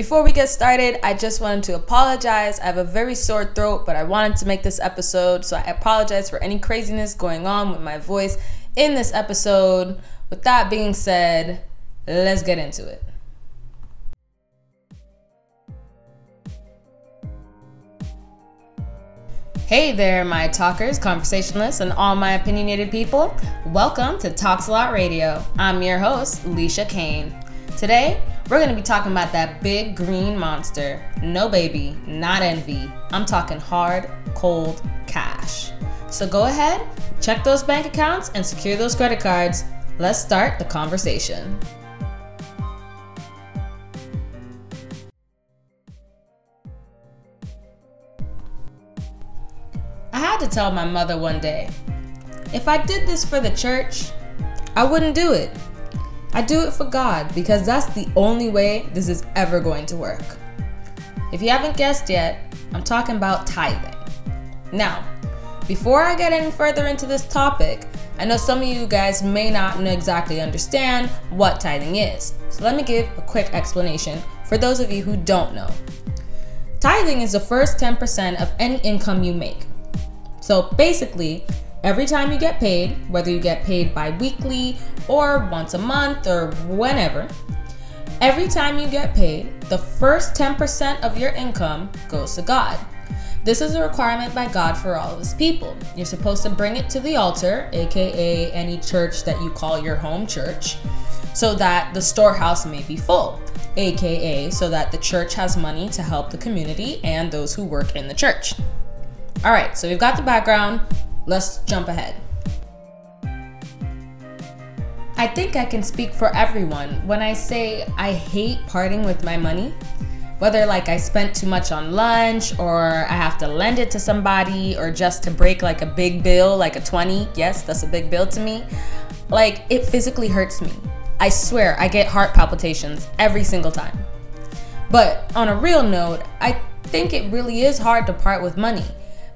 Before we get started, I just wanted to apologize. I have a very sore throat, but I wanted to make this episode, so I apologize for any craziness going on with my voice in this episode. With that being said, let's get into it. Hey there, my talkers, conversationalists, and all my opinionated people. Welcome to Talks a Lot Radio. I'm your host, Leisha Kane. Today, we're gonna be talking about that big green monster. No baby, not envy. I'm talking hard, cold cash. So go ahead, check those bank accounts, and secure those credit cards. Let's start the conversation. I had to tell my mother one day if I did this for the church, I wouldn't do it. I do it for God because that's the only way this is ever going to work. If you haven't guessed yet, I'm talking about tithing. Now, before I get any further into this topic, I know some of you guys may not exactly understand what tithing is. So let me give a quick explanation for those of you who don't know. Tithing is the first 10% of any income you make. So basically, every time you get paid, whether you get paid bi weekly or once a month or whenever, every time you get paid, the first 10% of your income goes to God. This is a requirement by God for all of his people. You're supposed to bring it to the altar, aka any church that you call your home church, so that the storehouse may be full, aka so that the church has money to help the community and those who work in the church. All right, so we've got the background. Let's jump ahead. I think I can speak for everyone when I say I hate parting with my money. Whether like I spent too much on lunch or I have to lend it to somebody or just to break like a big bill, like a 20. Yes, that's a big bill to me. Like it physically hurts me. I swear I get heart palpitations every single time. But on a real note, I think it really is hard to part with money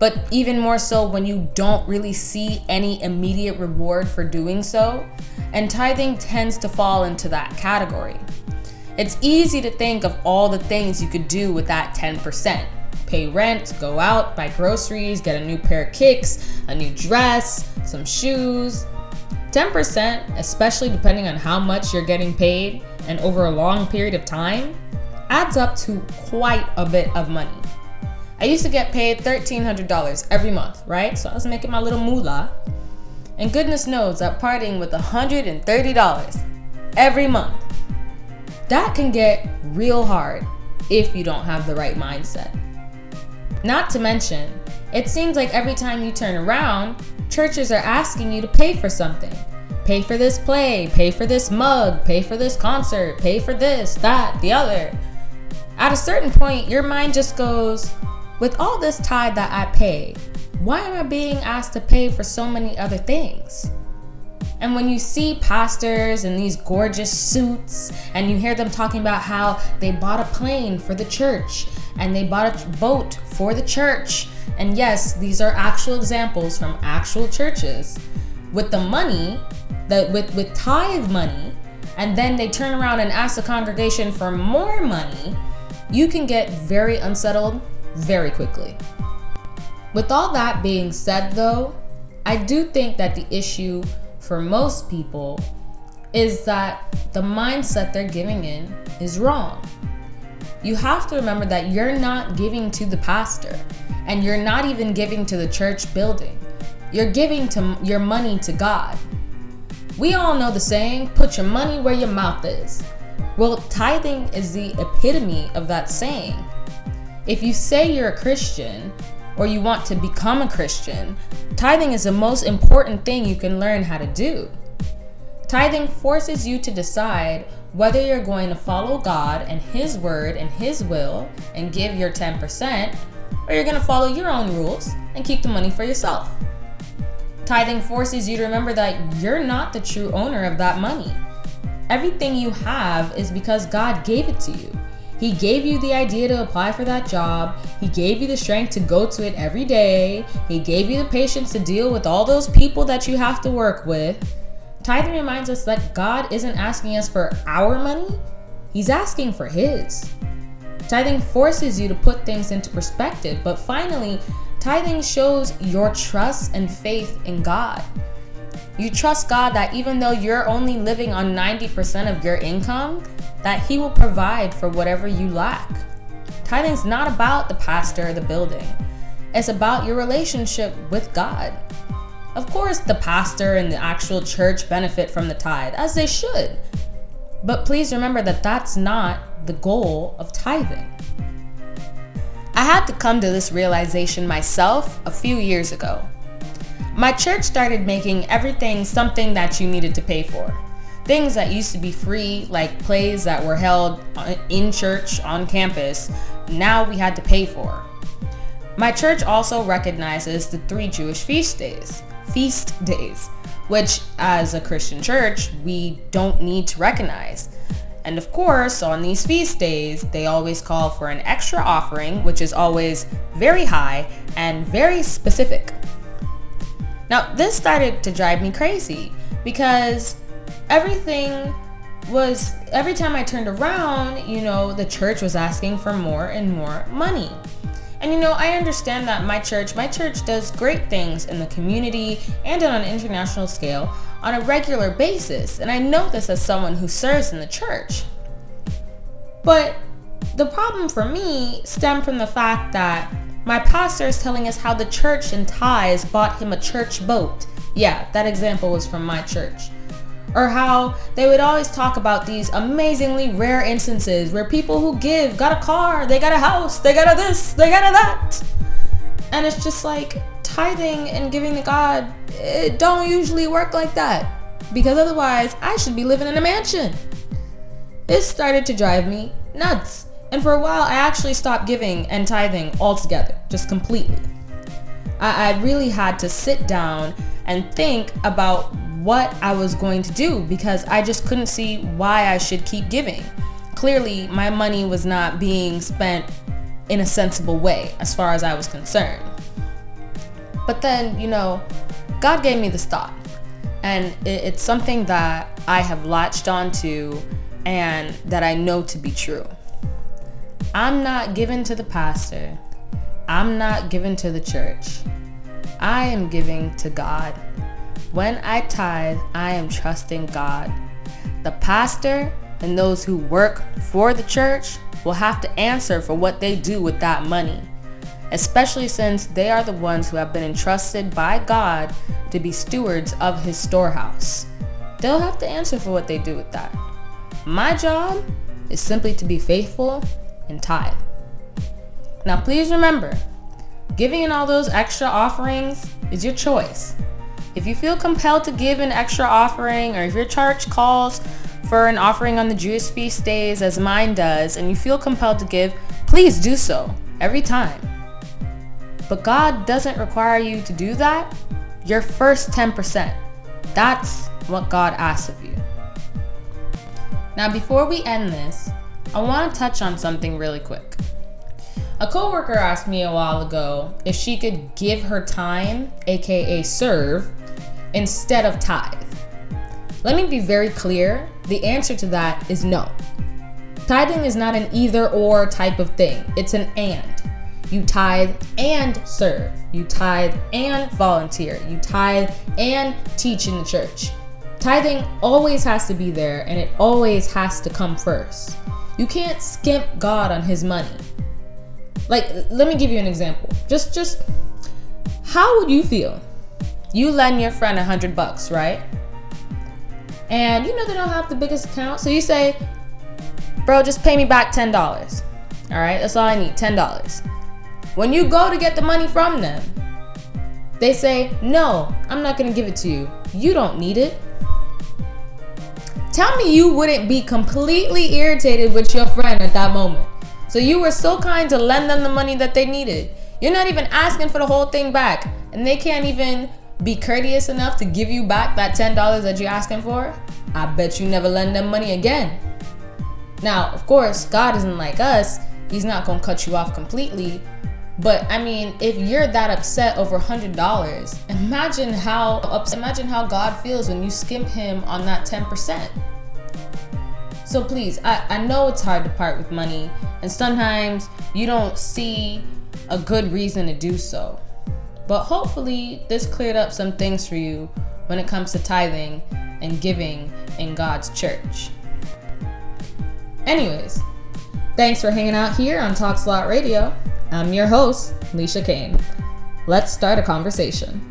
but even more so when you don't really see any immediate reward for doing so. And tithing tends to fall into that category. It's easy to think of all the things you could do with that 10%. Pay rent, go out, buy groceries, get a new pair of kicks, a new dress, some shoes. 10%, especially depending on how much you're getting paid and over a long period of time, adds up to quite a bit of money. I used to get paid $1,300 every month, right? So I was making my little moolah. And goodness knows that partying with $130 every month, that can get real hard if you don't have the right mindset. Not to mention, it seems like every time you turn around, churches are asking you to pay for something. Pay for this play, pay for this mug, pay for this concert, pay for this, that, the other. At a certain point, your mind just goes, with all this tithe that I pay, why am I being asked to pay for so many other things? And when you see pastors in these gorgeous suits and you hear them talking about how they bought a plane for the church and they bought a boat for the church, and yes, these are actual examples from actual churches, with the money, that with, with tithe money, and then they turn around and ask the congregation for more money, you can get very unsettled very quickly. With all that being said, though, I do think that the issue for most people is that the mindset they're giving in is wrong. You have to remember that you're not giving to the pastor and you're not even giving to the church building. You're giving to your money to God. We all know the saying, put your money where your mouth is. Well, tithing is the epitome of that saying. If you say you're a Christian or you want to become a Christian, tithing is the most important thing you can learn how to do. Tithing forces you to decide whether you're going to follow God and His word and His will and give your 10%, or you're going to follow your own rules and keep the money for yourself. Tithing forces you to remember that you're not the true owner of that money. Everything you have is because God gave it to you. He gave you the idea to apply for that job. He gave you the strength to go to it every day. He gave you the patience to deal with all those people that you have to work with. Tithing reminds us that God isn't asking us for our money, He's asking for His. Tithing forces you to put things into perspective, but finally, tithing shows your trust and faith in God. You trust God that even though you're only living on 90% of your income, that He will provide for whatever you lack. Tithing's not about the pastor or the building. It's about your relationship with God. Of course, the pastor and the actual church benefit from the tithe, as they should. But please remember that that's not the goal of tithing. I had to come to this realization myself a few years ago. My church started making everything something that you needed to pay for. Things that used to be free, like plays that were held in church on campus, now we had to pay for. My church also recognizes the three Jewish feast days, feast days, which as a Christian church, we don't need to recognize. And of course, on these feast days, they always call for an extra offering, which is always very high and very specific. Now, this started to drive me crazy because everything was, every time I turned around, you know, the church was asking for more and more money. And you know, I understand that my church, my church does great things in the community and on an international scale on a regular basis. And I know this as someone who serves in the church. But the problem for me stemmed from the fact that my pastor is telling us how the church in ties bought him a church boat. Yeah, that example was from my church or how they would always talk about these amazingly rare instances where people who give got a car, they got a house, they got a this, they got a that. And it's just like tithing and giving to God, it don't usually work like that. Because otherwise, I should be living in a mansion. This started to drive me nuts. And for a while, I actually stopped giving and tithing altogether, just completely. I, I really had to sit down and think about what I was going to do because I just couldn't see why I should keep giving. Clearly, my money was not being spent in a sensible way as far as I was concerned. But then, you know, God gave me this thought, and it's something that I have latched onto and that I know to be true. I'm not given to the pastor, I'm not given to the church. I am giving to God when I tithe, I am trusting God. The pastor and those who work for the church will have to answer for what they do with that money, especially since they are the ones who have been entrusted by God to be stewards of His storehouse. They'll have to answer for what they do with that. My job is simply to be faithful and tithe. Now, please remember, giving in all those extra offerings is your choice. If you feel compelled to give an extra offering, or if your church calls for an offering on the Jewish feast days, as mine does, and you feel compelled to give, please do so every time. But God doesn't require you to do that. Your first 10%. That's what God asks of you. Now, before we end this, I want to touch on something really quick. A coworker asked me a while ago if she could give her time, aka serve, instead of tithe? Let me be very clear the answer to that is no. Tithing is not an either or type of thing, it's an and. You tithe and serve. You tithe and volunteer. You tithe and teach in the church. Tithing always has to be there and it always has to come first. You can't skimp God on his money. Like let me give you an example. Just just how would you feel you lend your friend a hundred bucks, right? And you know they don't have the biggest account, so you say, bro, just pay me back $10. All right, that's all I need $10. When you go to get the money from them, they say, no, I'm not gonna give it to you. You don't need it. Tell me you wouldn't be completely irritated with your friend at that moment. So you were so kind to lend them the money that they needed. You're not even asking for the whole thing back, and they can't even be courteous enough to give you back that $10 that you're asking for, I bet you never lend them money again. Now, of course, God isn't like us. He's not going to cut you off completely. But I mean, if you're that upset over $100, imagine how upset, imagine how God feels when you skimp him on that 10%. So please, I, I know it's hard to part with money, and sometimes you don't see a good reason to do so. But hopefully, this cleared up some things for you when it comes to tithing and giving in God's church. Anyways, thanks for hanging out here on Talks a Lot Radio. I'm your host, Leisha Kane. Let's start a conversation.